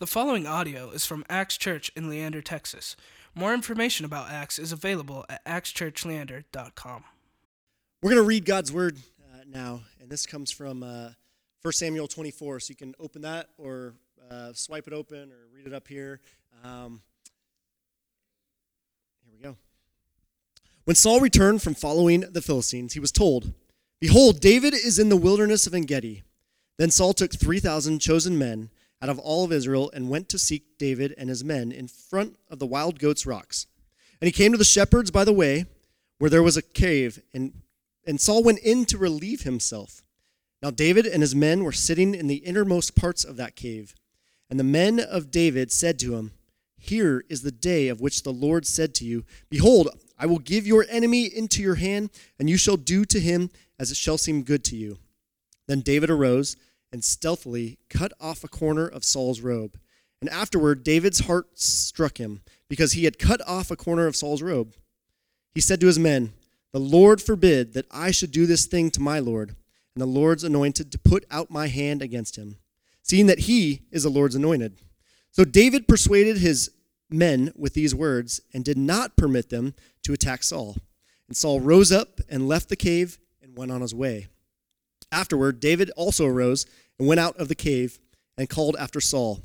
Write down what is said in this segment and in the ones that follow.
The following audio is from Axe Church in Leander, Texas. More information about Axe is available at axechurchleander.com. We're going to read God's word uh, now, and this comes from uh, 1 Samuel 24. So you can open that or uh, swipe it open or read it up here. Um, here we go. When Saul returned from following the Philistines, he was told, Behold, David is in the wilderness of Engedi. Then Saul took 3,000 chosen men out of all of Israel and went to seek David and his men in front of the wild goats' rocks. And he came to the shepherds by the way, where there was a cave, and, and Saul went in to relieve himself. Now David and his men were sitting in the innermost parts of that cave. And the men of David said to him, Here is the day of which the Lord said to you, Behold, I will give your enemy into your hand, and you shall do to him as it shall seem good to you. Then David arose and stealthily cut off a corner of Saul's robe. And afterward, David's heart struck him because he had cut off a corner of Saul's robe. He said to his men, The Lord forbid that I should do this thing to my Lord, and the Lord's anointed to put out my hand against him, seeing that he is the Lord's anointed. So David persuaded his men with these words and did not permit them to attack Saul. And Saul rose up and left the cave and went on his way. Afterward, David also arose and went out of the cave and called after Saul,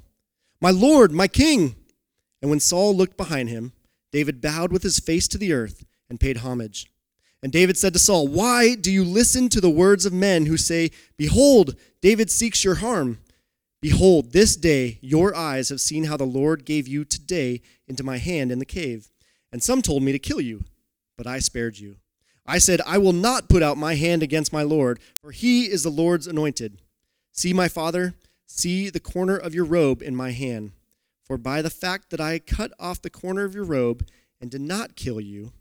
My Lord, my king! And when Saul looked behind him, David bowed with his face to the earth and paid homage. And David said to Saul, Why do you listen to the words of men who say, Behold, David seeks your harm? Behold, this day your eyes have seen how the Lord gave you today into my hand in the cave. And some told me to kill you, but I spared you. I said, I will not put out my hand against my Lord, for he is the Lord's anointed. See, my father, see the corner of your robe in my hand. For by the fact that I cut off the corner of your robe and did not kill you,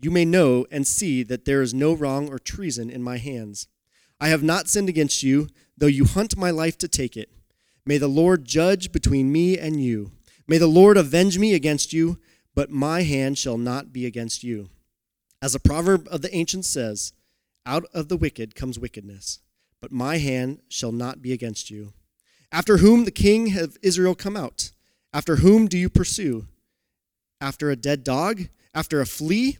you may know and see that there is no wrong or treason in my hands. I have not sinned against you, though you hunt my life to take it. May the Lord judge between me and you. May the Lord avenge me against you, but my hand shall not be against you. As a proverb of the ancients says, out of the wicked comes wickedness, but my hand shall not be against you. After whom the king of Israel come out? After whom do you pursue? After a dead dog? After a flea?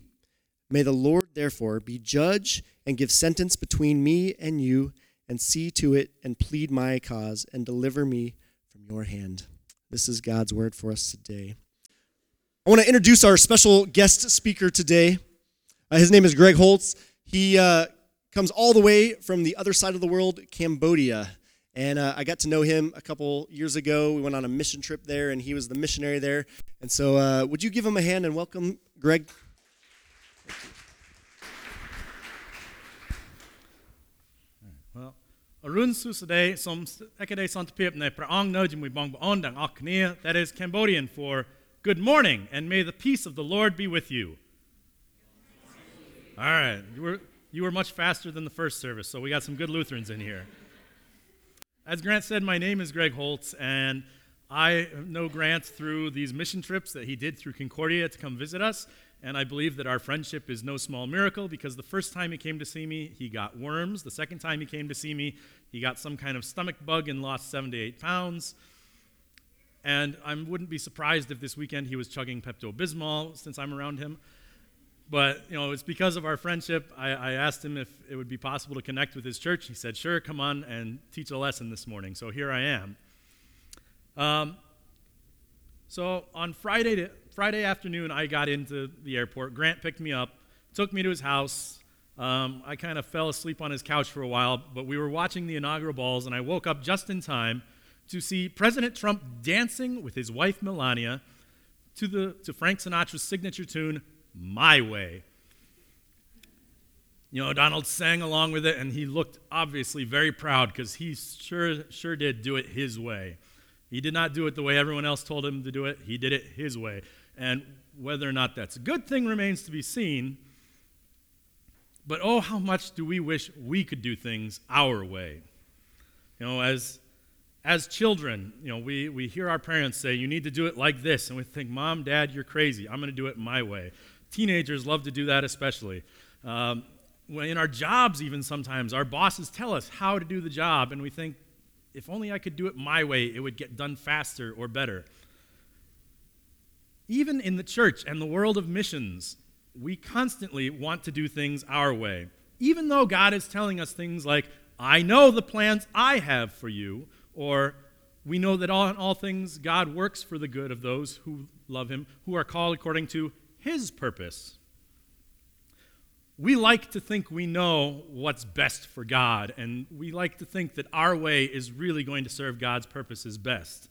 May the Lord therefore be judge and give sentence between me and you, and see to it and plead my cause and deliver me from your hand. This is God's word for us today. I want to introduce our special guest speaker today. Uh, his name is Greg Holtz. He uh, comes all the way from the other side of the world, Cambodia. And uh, I got to know him a couple years ago. We went on a mission trip there, and he was the missionary there. And so, uh, would you give him a hand and welcome Greg? Well, អរុនសួស្តីសូមអគ្គទេសន្តិភាពនៃព្រះអង្គនៅជាមួយបងប្អូនទាំងអស់គ្នា That is Cambodian for good morning and may the peace of the Lord be with you. all right, you were, you were much faster than the first service, so we got some good Lutherans in here. As Grant said, my name is Greg Holtz, and I know Grant through these mission trips that he did through Concordia to come visit us. And I believe that our friendship is no small miracle because the first time he came to see me, he got worms. The second time he came to see me, he got some kind of stomach bug and lost seven to eight pounds. And I wouldn't be surprised if this weekend he was chugging Pepto Bismol since I'm around him. But you know, it's because of our friendship. I, I, asked him if it would be possible to connect with his church. He said, "Sure, come on and teach a lesson this morning." So here I am. Um, so on Friday, to, Friday afternoon, I got into the airport. Grant picked me up, took me to his house. Um, I kind of fell asleep on his couch for a while, but we were watching the inaugural balls, and I woke up just in time to see President Trump dancing with his wife Melania to the to Frank Sinatra's signature tune my way. You know, Donald sang along with it, and he looked obviously very proud because he sure, sure did do it his way. He did not do it the way everyone else told him to do it, he did it his way. And whether or not that's a good thing remains to be seen. But oh, how much do we wish we could do things our way? You know, as, as children, you know, we, we hear our parents say, you need to do it like this. And we think, Mom, Dad, you're crazy. I'm going to do it my way. Teenagers love to do that, especially. Um, in our jobs, even sometimes, our bosses tell us how to do the job, and we think if only I could do it my way, it would get done faster or better. Even in the church and the world of missions, we constantly want to do things our way. Even though God is telling us things like, I know the plans I have for you, or we know that all in all things God works for the good of those who love him, who are called according to his purpose. We like to think we know what's best for God, and we like to think that our way is really going to serve God's purposes best.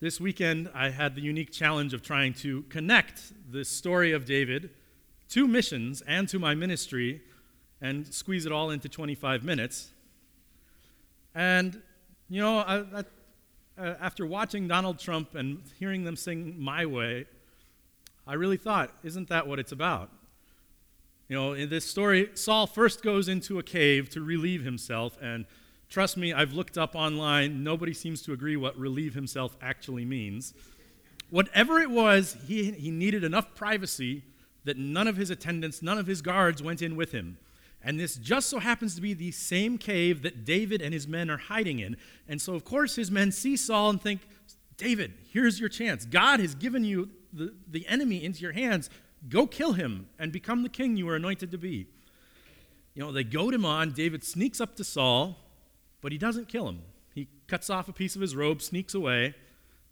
This weekend, I had the unique challenge of trying to connect the story of David to missions and to my ministry and squeeze it all into 25 minutes. And, you know, I, I, uh, after watching Donald Trump and hearing them sing My Way, I really thought, isn't that what it's about? You know, in this story, Saul first goes into a cave to relieve himself, and Trust me, I've looked up online. Nobody seems to agree what relieve himself actually means. Whatever it was, he, he needed enough privacy that none of his attendants, none of his guards went in with him. And this just so happens to be the same cave that David and his men are hiding in. And so, of course, his men see Saul and think, David, here's your chance. God has given you the, the enemy into your hands. Go kill him and become the king you were anointed to be. You know, they goad him on. David sneaks up to Saul but he doesn't kill him. He cuts off a piece of his robe, sneaks away,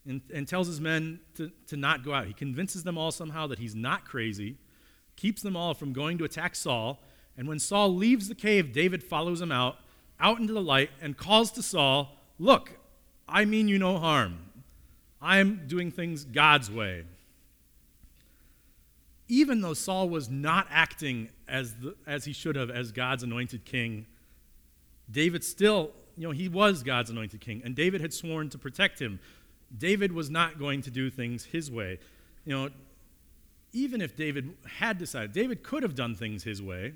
and, and tells his men to, to not go out. He convinces them all somehow that he's not crazy, keeps them all from going to attack Saul. And when Saul leaves the cave, David follows him out, out into the light, and calls to Saul, Look, I mean you no harm. I am doing things God's way. Even though Saul was not acting as, the, as he should have as God's anointed king, David still, you know, he was God's anointed king, and David had sworn to protect him. David was not going to do things his way. You know, even if David had decided, David could have done things his way.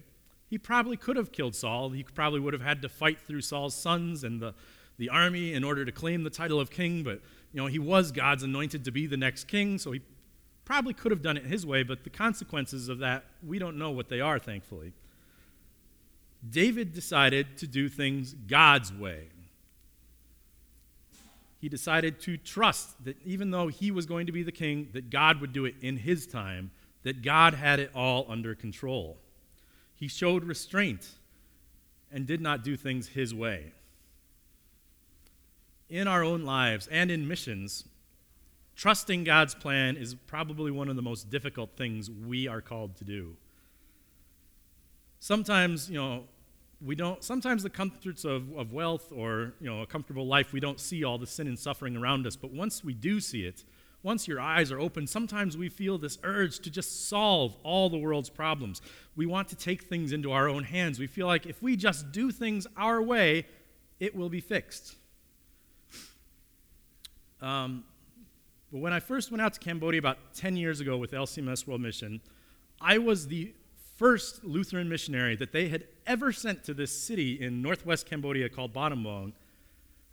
He probably could have killed Saul. He probably would have had to fight through Saul's sons and the, the army in order to claim the title of king, but you know, he was God's anointed to be the next king, so he probably could have done it his way, but the consequences of that, we don't know what they are, thankfully. David decided to do things God's way. He decided to trust that even though he was going to be the king, that God would do it in his time, that God had it all under control. He showed restraint and did not do things his way. In our own lives and in missions, trusting God's plan is probably one of the most difficult things we are called to do sometimes, you know, we don't, sometimes the comforts of, of wealth or, you know, a comfortable life, we don't see all the sin and suffering around us. But once we do see it, once your eyes are open, sometimes we feel this urge to just solve all the world's problems. We want to take things into our own hands. We feel like if we just do things our way, it will be fixed. Um, but when I first went out to Cambodia about 10 years ago with LCMS World Mission, I was the first Lutheran missionary that they had ever sent to this city in northwest Cambodia called Battambang.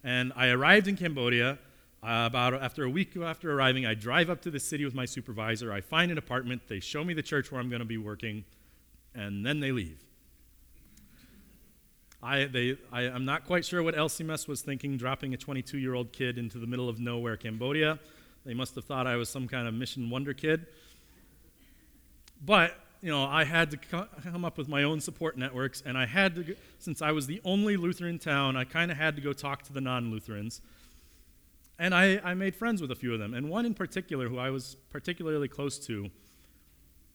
And I arrived in Cambodia. Uh, about after a week after arriving, I drive up to the city with my supervisor. I find an apartment. They show me the church where I'm going to be working, and then they leave. I, they, I, am not quite sure what LCMS was thinking, dropping a 22 year old kid into the middle of nowhere, Cambodia. They must have thought I was some kind of mission wonder kid. But you know, I had to come up with my own support networks, and I had to, since I was the only Lutheran in town, I kind of had to go talk to the non Lutherans. And I, I made friends with a few of them, and one in particular who I was particularly close to.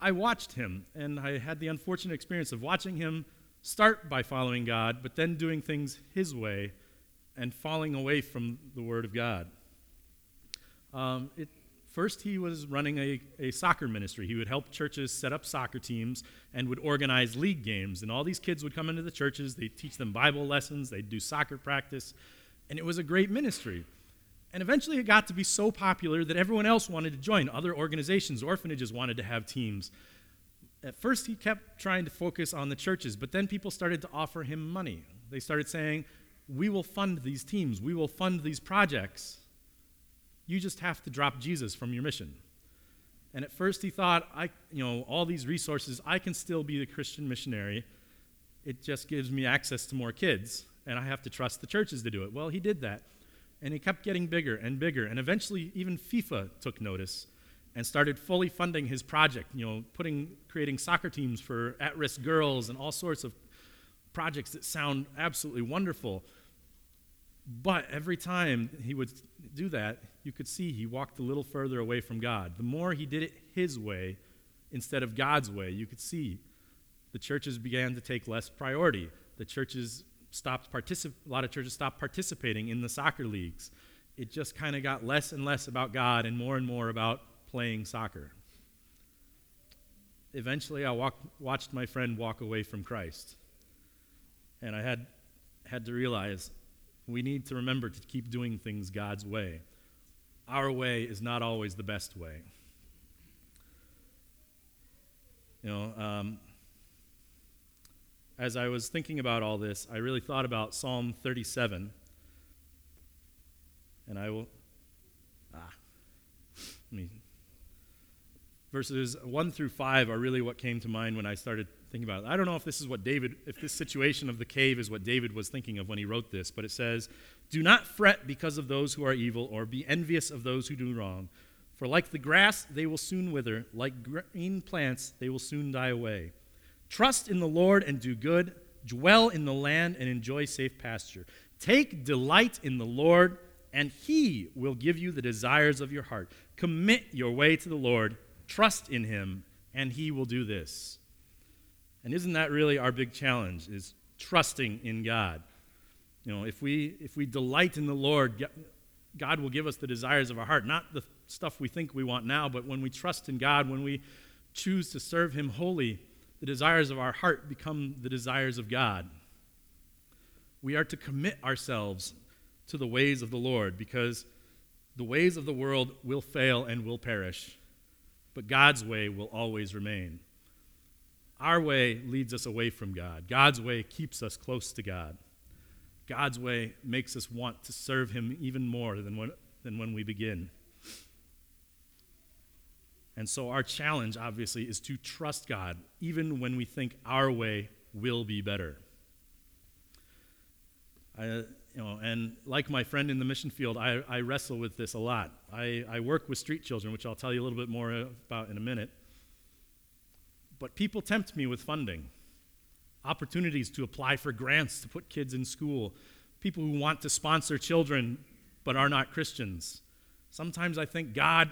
I watched him, and I had the unfortunate experience of watching him start by following God, but then doing things his way and falling away from the Word of God. Um, it, First, he was running a, a soccer ministry. He would help churches set up soccer teams and would organize league games. And all these kids would come into the churches, they'd teach them Bible lessons, they'd do soccer practice, and it was a great ministry. And eventually it got to be so popular that everyone else wanted to join. Other organizations, orphanages wanted to have teams. At first, he kept trying to focus on the churches, but then people started to offer him money. They started saying, We will fund these teams, we will fund these projects. You just have to drop Jesus from your mission. And at first he thought, I, you know, all these resources, I can still be the Christian missionary. It just gives me access to more kids. and I have to trust the churches to do it. Well, he did that. And he kept getting bigger and bigger. And eventually, even FIFA took notice and started fully funding his project, you know, putting, creating soccer teams for at risk girls and all sorts of projects that sound absolutely wonderful. But every time he would do that, you could see he walked a little further away from God. The more he did it his way instead of God's way, you could see the churches began to take less priority. The churches stopped particip- a lot of churches stopped participating in the soccer leagues. It just kind of got less and less about God and more and more about playing soccer. Eventually, I walked, watched my friend walk away from Christ. And I had, had to realize we need to remember to keep doing things God's way. Our way is not always the best way. You know, um, as I was thinking about all this, I really thought about Psalm 37. And I will, ah, let me, verses 1 through 5 are really what came to mind when I started thinking about it. I don't know if this is what David, if this situation of the cave is what David was thinking of when he wrote this, but it says, Do not fret because of those who are evil, or be envious of those who do wrong. For like the grass, they will soon wither, like green plants, they will soon die away. Trust in the Lord and do good. Dwell in the land and enjoy safe pasture. Take delight in the Lord, and he will give you the desires of your heart. Commit your way to the Lord. Trust in him, and he will do this. And isn't that really our big challenge is trusting in God? You know, if we if we delight in the Lord, God will give us the desires of our heart, not the stuff we think we want now, but when we trust in God, when we choose to serve him wholly, the desires of our heart become the desires of God. We are to commit ourselves to the ways of the Lord because the ways of the world will fail and will perish, but God's way will always remain. Our way leads us away from God, God's way keeps us close to God. God's way makes us want to serve Him even more than when, than when we begin. And so, our challenge, obviously, is to trust God, even when we think our way will be better. I, uh, you know, and like my friend in the mission field, I, I wrestle with this a lot. I, I work with street children, which I'll tell you a little bit more about in a minute. But people tempt me with funding, opportunities to apply for grants to put kids in school, people who want to sponsor children but are not Christians. Sometimes I think, God,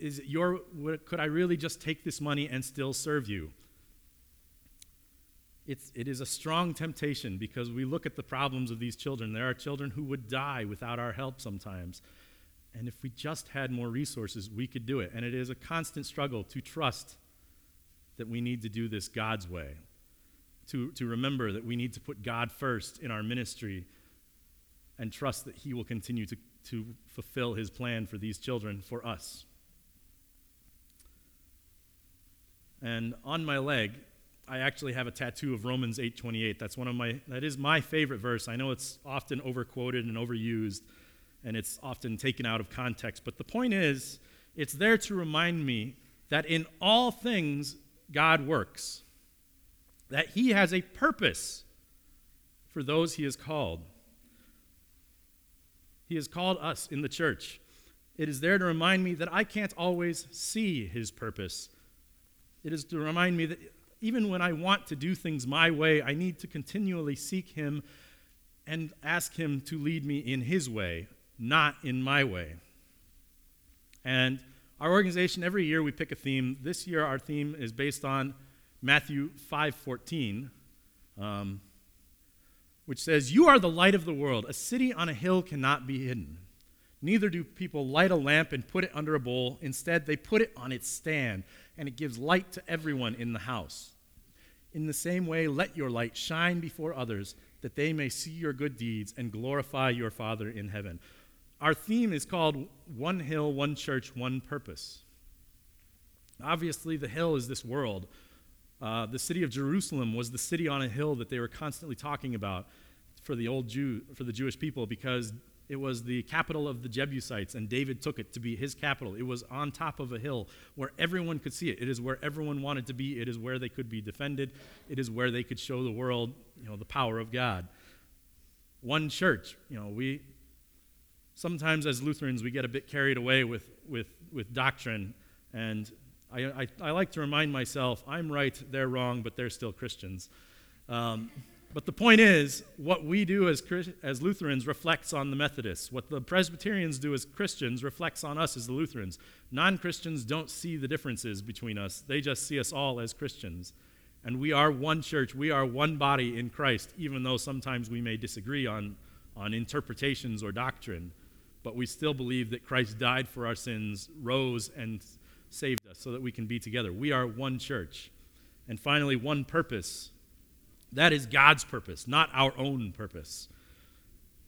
is it your, could I really just take this money and still serve you? It's, it is a strong temptation because we look at the problems of these children. There are children who would die without our help sometimes. And if we just had more resources, we could do it. And it is a constant struggle to trust that we need to do this God's way, to, to remember that we need to put God first in our ministry and trust that He will continue to, to fulfill His plan for these children for us. And on my leg, I actually have a tattoo of Romans 8:28. That's one of my that is my favorite verse. I know it's often overquoted and overused and it's often taken out of context, but the point is it's there to remind me that in all things God works. That he has a purpose for those he has called. He has called us in the church. It is there to remind me that I can't always see his purpose it is to remind me that even when I want to do things my way, I need to continually seek Him and ask Him to lead me in His way, not in my way. And our organization, every year we pick a theme. This year our theme is based on Matthew 5.14, um, which says, You are the light of the world. A city on a hill cannot be hidden. Neither do people light a lamp and put it under a bowl. Instead, they put it on its stand, and it gives light to everyone in the house. In the same way, let your light shine before others, that they may see your good deeds and glorify your Father in heaven. Our theme is called One Hill, One Church, One Purpose. Obviously, the hill is this world. Uh, the city of Jerusalem was the city on a hill that they were constantly talking about for the old Jew, for the Jewish people, because it was the capital of the Jebusites, and David took it to be his capital. It was on top of a hill where everyone could see it. It is where everyone wanted to be. It is where they could be defended. It is where they could show the world, you know, the power of God. one church. You know, we sometimes as Lutherans we get a bit carried away with with with doctrine, and I, I, I like to remind myself I'm right, they're wrong, but they're still Christians. Um, but the point is, what we do as, as Lutherans reflects on the Methodists. What the Presbyterians do as Christians reflects on us as the Lutherans. Non Christians don't see the differences between us, they just see us all as Christians. And we are one church, we are one body in Christ, even though sometimes we may disagree on, on interpretations or doctrine. But we still believe that Christ died for our sins, rose, and saved us so that we can be together. We are one church. And finally, one purpose that is God's purpose, not our own purpose.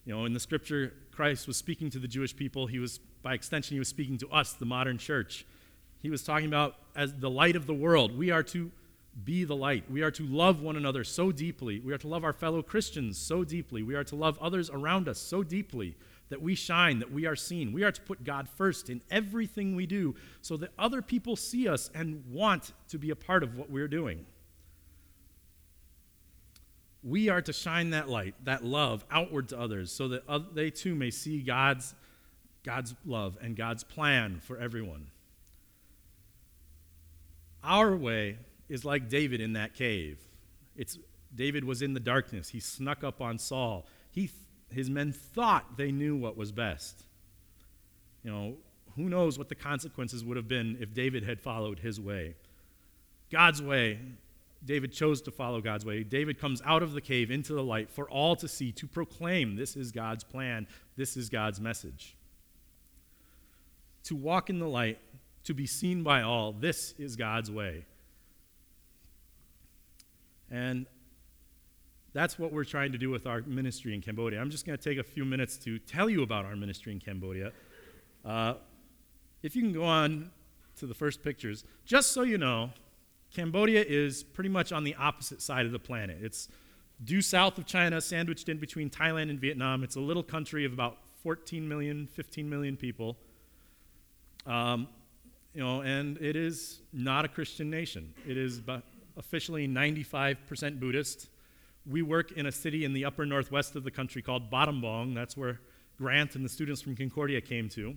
You know, in the scripture, Christ was speaking to the Jewish people. He was, by extension, he was speaking to us, the modern church. He was talking about as the light of the world. We are to be the light. We are to love one another so deeply. We are to love our fellow Christians so deeply. We are to love others around us so deeply that we shine, that we are seen. We are to put God first in everything we do so that other people see us and want to be a part of what we're doing we are to shine that light, that love, outward to others so that they too may see God's, God's love and God's plan for everyone. Our way is like David in that cave. It's, David was in the darkness. He snuck up on Saul. He, his men thought they knew what was best. You know, who knows what the consequences would have been if David had followed his way. God's way David chose to follow God's way. David comes out of the cave into the light for all to see, to proclaim this is God's plan, this is God's message. To walk in the light, to be seen by all, this is God's way. And that's what we're trying to do with our ministry in Cambodia. I'm just going to take a few minutes to tell you about our ministry in Cambodia. Uh, if you can go on to the first pictures, just so you know, Cambodia is pretty much on the opposite side of the planet. It's due south of China, sandwiched in between Thailand and Vietnam. It's a little country of about 14 million, 15 million people. Um, you know, and it is not a Christian nation. It is officially 95% Buddhist. We work in a city in the upper northwest of the country called Battambang. That's where Grant and the students from Concordia came to.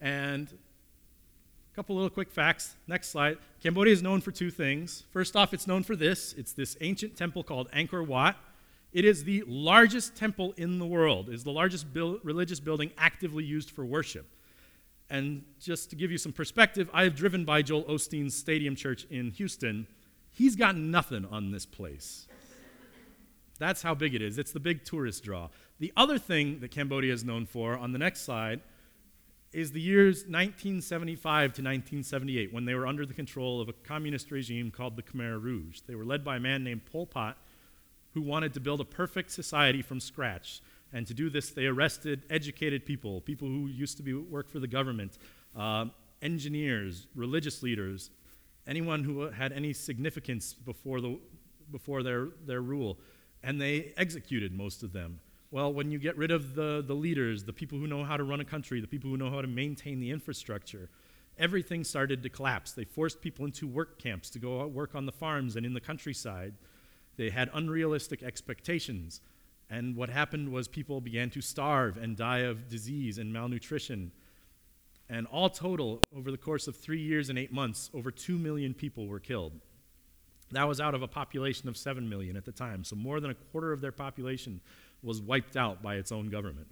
And a couple little quick facts. Next slide. Cambodia is known for two things. First off, it's known for this it's this ancient temple called Angkor Wat. It is the largest temple in the world, it is the largest religious building actively used for worship. And just to give you some perspective, I have driven by Joel Osteen's Stadium Church in Houston. He's got nothing on this place. That's how big it is. It's the big tourist draw. The other thing that Cambodia is known for, on the next slide, is the years 1975 to 1978 when they were under the control of a communist regime called the Khmer Rouge. They were led by a man named Pol Pot who wanted to build a perfect society from scratch. And to do this, they arrested educated people, people who used to be, work for the government, uh, engineers, religious leaders, anyone who had any significance before, the, before their, their rule. And they executed most of them. Well, when you get rid of the, the leaders, the people who know how to run a country, the people who know how to maintain the infrastructure, everything started to collapse. They forced people into work camps to go work on the farms and in the countryside. They had unrealistic expectations. And what happened was people began to starve and die of disease and malnutrition. And all total, over the course of three years and eight months, over two million people were killed. That was out of a population of seven million at the time. So more than a quarter of their population was wiped out by its own government.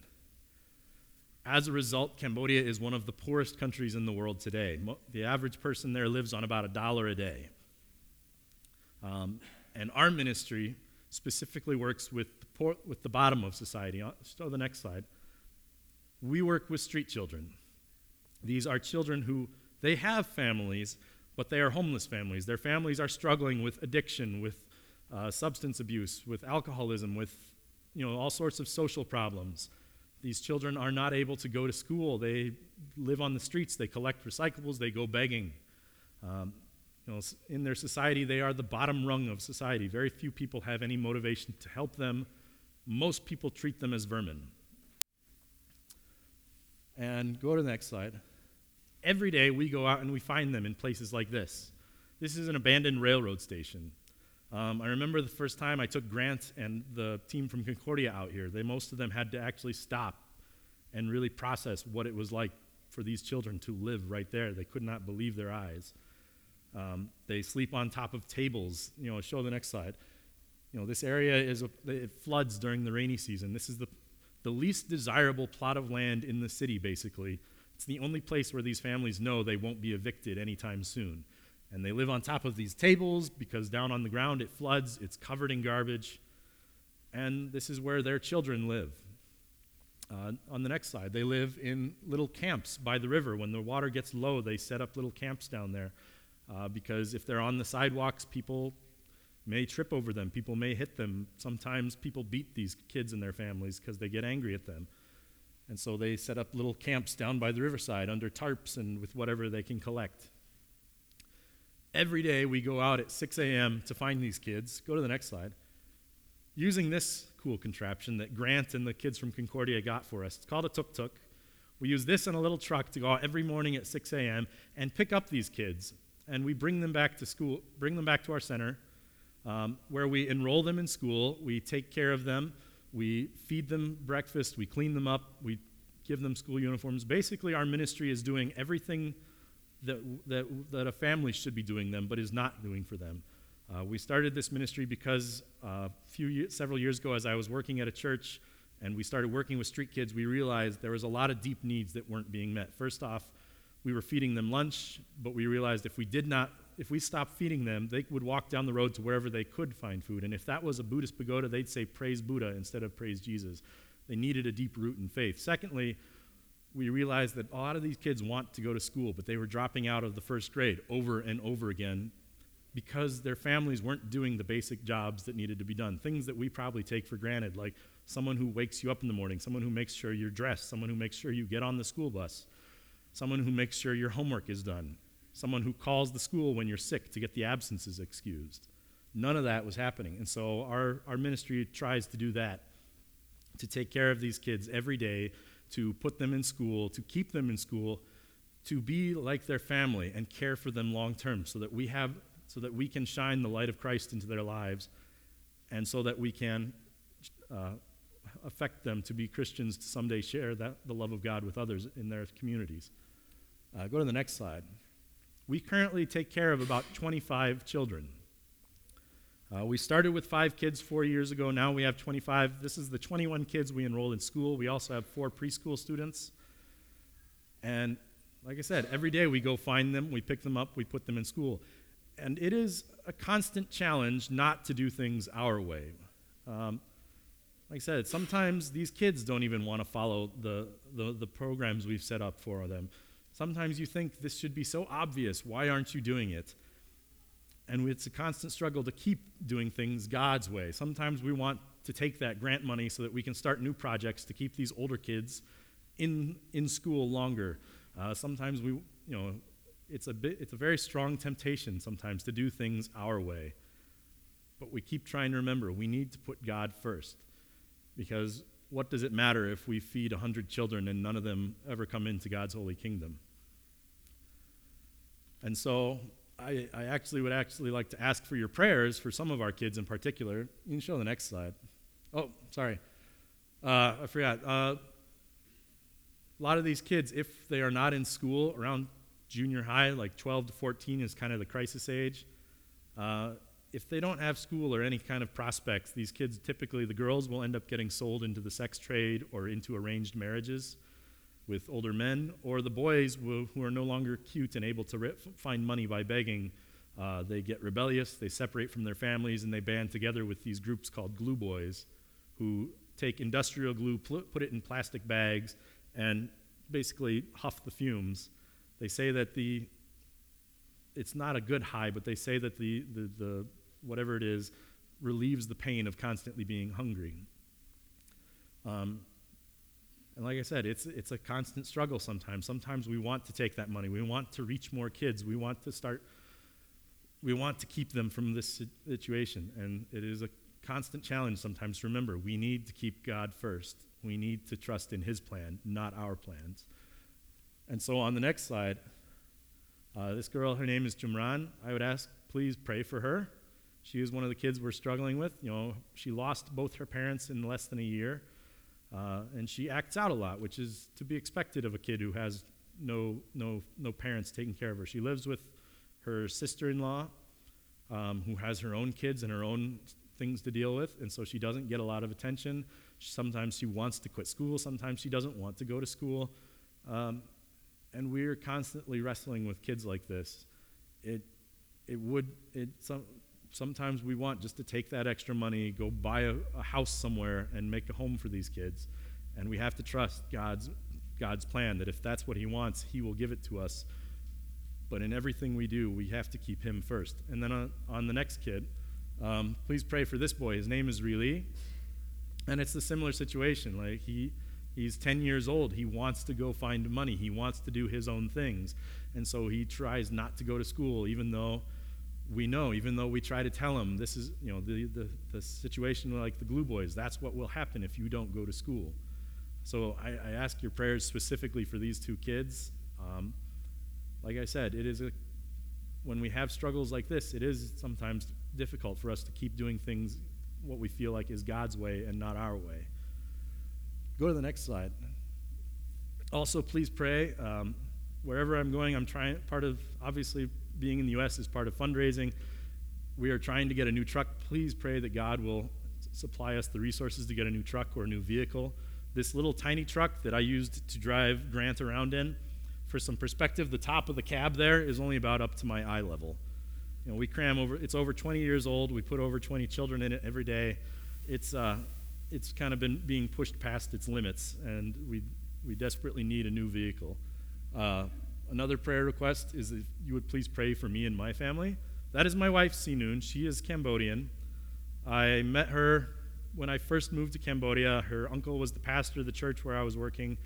As a result, Cambodia is one of the poorest countries in the world today. The average person there lives on about a dollar a day. Um, and our ministry specifically works with the, poor, with the bottom of society. Uh, the next slide. We work with street children. These are children who they have families, but they are homeless families. Their families are struggling with addiction, with uh, substance abuse, with alcoholism, with you know, all sorts of social problems. These children are not able to go to school. They live on the streets. They collect recyclables. They go begging. Um, you know, in their society, they are the bottom rung of society. Very few people have any motivation to help them. Most people treat them as vermin. And go to the next slide. Every day we go out and we find them in places like this. This is an abandoned railroad station. Um, I remember the first time I took Grant and the team from Concordia out here. They most of them had to actually stop and really process what it was like for these children to live right there. They could not believe their eyes. Um, they sleep on top of tables. You know, show the next slide. You know, this area is a, it floods during the rainy season. This is the the least desirable plot of land in the city, basically. It's the only place where these families know they won't be evicted anytime soon. And they live on top of these tables because down on the ground it floods, it's covered in garbage, and this is where their children live. Uh, on the next slide, they live in little camps by the river. When the water gets low, they set up little camps down there uh, because if they're on the sidewalks, people may trip over them. People may hit them. Sometimes people beat these kids and their families because they get angry at them. And so they set up little camps down by the riverside under tarps and with whatever they can collect. Every day we go out at 6 a.m. to find these kids. Go to the next slide. Using this cool contraption that Grant and the kids from Concordia got for us. It's called a tuk tuk. We use this and a little truck to go out every morning at 6 a.m. and pick up these kids. And we bring them back to school, bring them back to our center, um, where we enroll them in school. We take care of them. We feed them breakfast. We clean them up. We give them school uniforms. Basically, our ministry is doing everything that, that, that a family should be doing them, but is not doing for them. Uh, we started this ministry because uh, few several years ago, as I was working at a church and we started working with street kids, we realized there was a lot of deep needs that weren't being met. First off, we were feeding them lunch, but we realized if we did not, if we stopped feeding them, they would walk down the road to wherever they could find food. And if that was a Buddhist pagoda, they'd say praise Buddha instead of praise Jesus. They needed a deep root in faith. Secondly, we realized that a lot of these kids want to go to school, but they were dropping out of the first grade over and over again because their families weren't doing the basic jobs that needed to be done. Things that we probably take for granted, like someone who wakes you up in the morning, someone who makes sure you're dressed, someone who makes sure you get on the school bus, someone who makes sure your homework is done, someone who calls the school when you're sick to get the absences excused. None of that was happening. And so our, our ministry tries to do that, to take care of these kids every day to put them in school, to keep them in school, to be like their family and care for them long term so that we have so that we can shine the light of Christ into their lives and so that we can uh, affect them to be Christians to someday share that, the love of God with others in their communities. Uh, go to the next slide. We currently take care of about 25 children. Uh, we started with five kids four years ago. Now we have 25. This is the 21 kids we enrolled in school. We also have four preschool students. And like I said, every day we go find them, we pick them up, we put them in school. And it is a constant challenge not to do things our way. Um, like I said, sometimes these kids don't even want to follow the, the, the programs we've set up for them. Sometimes you think this should be so obvious. Why aren't you doing it? And it's a constant struggle to keep doing things God's way. Sometimes we want to take that grant money so that we can start new projects to keep these older kids in, in school longer. Uh, sometimes we, you know, it's a, bit, it's a very strong temptation sometimes to do things our way. But we keep trying to remember we need to put God first. Because what does it matter if we feed 100 children and none of them ever come into God's holy kingdom? And so I, I, actually would actually like to ask for your prayers for some of our kids in particular. You can show the next slide. Oh, sorry. Uh, I forgot. Uh, a lot of these kids, if they are not in school around junior high, like 12 to 14 is kind of the crisis age. Uh, if they don't have school or any kind of prospects, these kids typically, the girls will end up getting sold into the sex trade or into arranged marriages with older men, or the boys who are no longer cute and able to find money by begging, uh, they get rebellious, they separate from their families, and they band together with these groups called glue boys, who take industrial glue, pl- put it in plastic bags, and basically huff the fumes. They say that the it's not a good high, but they say that the, the, the whatever it is relieves the pain of constantly being hungry. Um, and like I said, it's, it's a constant struggle sometimes. Sometimes we want to take that money. We want to reach more kids. We want to start, we want to keep them from this situation. And it is a constant challenge sometimes remember we need to keep God first. We need to trust in His plan, not our plans. And so on the next slide, uh, this girl, her name is Jumran. I would ask, please pray for her. She is one of the kids we're struggling with. You know, she lost both her parents in less than a year, uh, and she acts out a lot, which is to be expected of a kid who has no, no, no parents taking care of her. She lives with her sister in law, um, who has her own kids and her own things to deal with, and so she doesn't get a lot of attention. Sometimes she wants to quit school, sometimes she doesn't want to go to school. Um, and we're constantly wrestling with kids like this. It, it would, it, some, sometimes we want just to take that extra money, go buy a, a house somewhere, and make a home for these kids. And we have to trust God's, God's plan that if that's what He wants, He will give it to us. But in everything we do, we have to keep Him first. And then on, on the next kid, um, please pray for this boy. His name is Rili. And it's a similar situation. Like he, he's 10 years old. He wants to go find money. He wants to do his own things. And so he tries not to go to school, even though we know, even though we try to tell them, this is, you know, the, the, the situation like the glue boys, that's what will happen if you don't go to school. So I, I ask your prayers specifically for these two kids. Um, like I said, it is a, when we have struggles like this, it is sometimes difficult for us to keep doing things what we feel like is God's way and not our way. Go to the next slide. Also, please pray. Um, wherever I'm going, I'm trying, part of, obviously, being in the U.S. is part of fundraising. We are trying to get a new truck. Please pray that God will supply us the resources to get a new truck or a new vehicle. This little tiny truck that I used to drive Grant around in, for some perspective, the top of the cab there is only about up to my eye level. You know, we cram over, it's over 20 years old. We put over 20 children in it every day. It's, uh, it's kind of been being pushed past its limits, and we, we desperately need a new vehicle. Uh, another prayer request is that you would please pray for me and my family. That is my wife, Sinun. She is Cambodian. I met her when I first moved to Cambodia. Her uncle was the pastor of the church where I was working.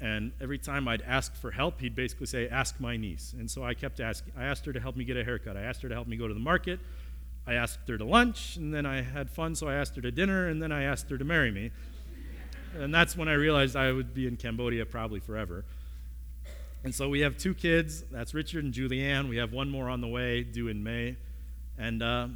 And every time I'd ask for help, he'd basically say, Ask my niece. And so I kept asking. I asked her to help me get a haircut. I asked her to help me go to the market. I asked her to lunch, and then I had fun, so I asked her to dinner, and then I asked her to marry me. And that's when I realized I would be in Cambodia probably forever. And so we have two kids. That's Richard and Julianne. We have one more on the way, due in May. And uh,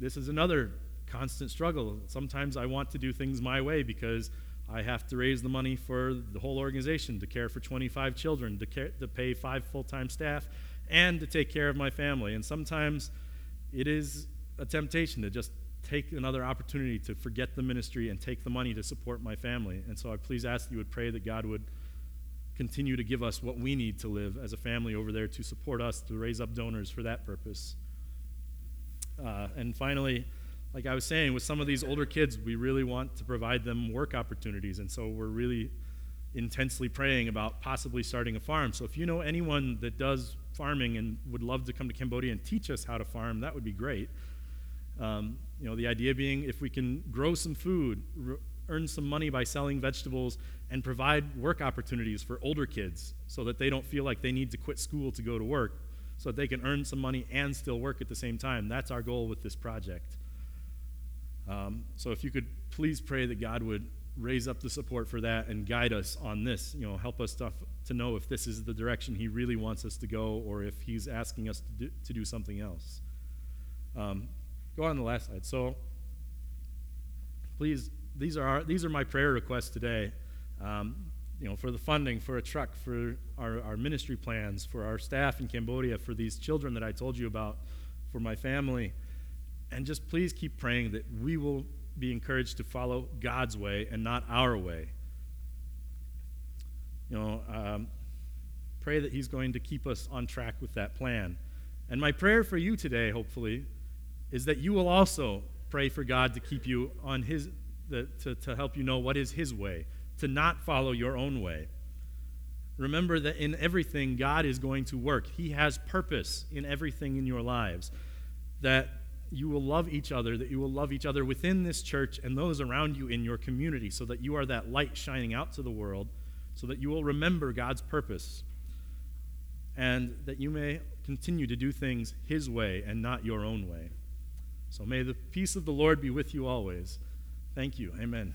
this is another constant struggle. Sometimes I want to do things my way because I have to raise the money for the whole organization to care for 25 children, to, care, to pay five full time staff, and to take care of my family. And sometimes it is a temptation to just take another opportunity to forget the ministry and take the money to support my family. And so I please ask that you would pray that God would continue to give us what we need to live as a family over there to support us, to raise up donors for that purpose. Uh, and finally, like I was saying, with some of these older kids, we really want to provide them work opportunities. And so we're really intensely praying about possibly starting a farm. So if you know anyone that does farming and would love to come to Cambodia and teach us how to farm, that would be great. Um, you know, the idea being if we can grow some food, r- earn some money by selling vegetables, and provide work opportunities for older kids so that they don't feel like they need to quit school to go to work, so that they can earn some money and still work at the same time. That's our goal with this project. Um, so if you could please pray that God would raise up the support for that and guide us on this, you know, help us to, to know if this is the direction He really wants us to go or if He's asking us to do, to do something else. Um, go on the last slide. So please, these are, our, these are my prayer requests today. Um, you know, for the funding, for a truck, for our, our ministry plans, for our staff in Cambodia, for these children that I told you about, for my family. And just please keep praying that we will be encouraged to follow God's way and not our way. You know, um, pray that He's going to keep us on track with that plan. And my prayer for you today, hopefully, is that you will also pray for God to keep you on His, the, to, to help you know what is His way, to not follow your own way. Remember that in everything, God is going to work. He has purpose in everything in your lives. That you will love each other, that you will love each other within this church and those around you in your community, so that you are that light shining out to the world, so that you will remember God's purpose, and that you may continue to do things His way and not your own way. So may the peace of the Lord be with you always. Thank you. Amen.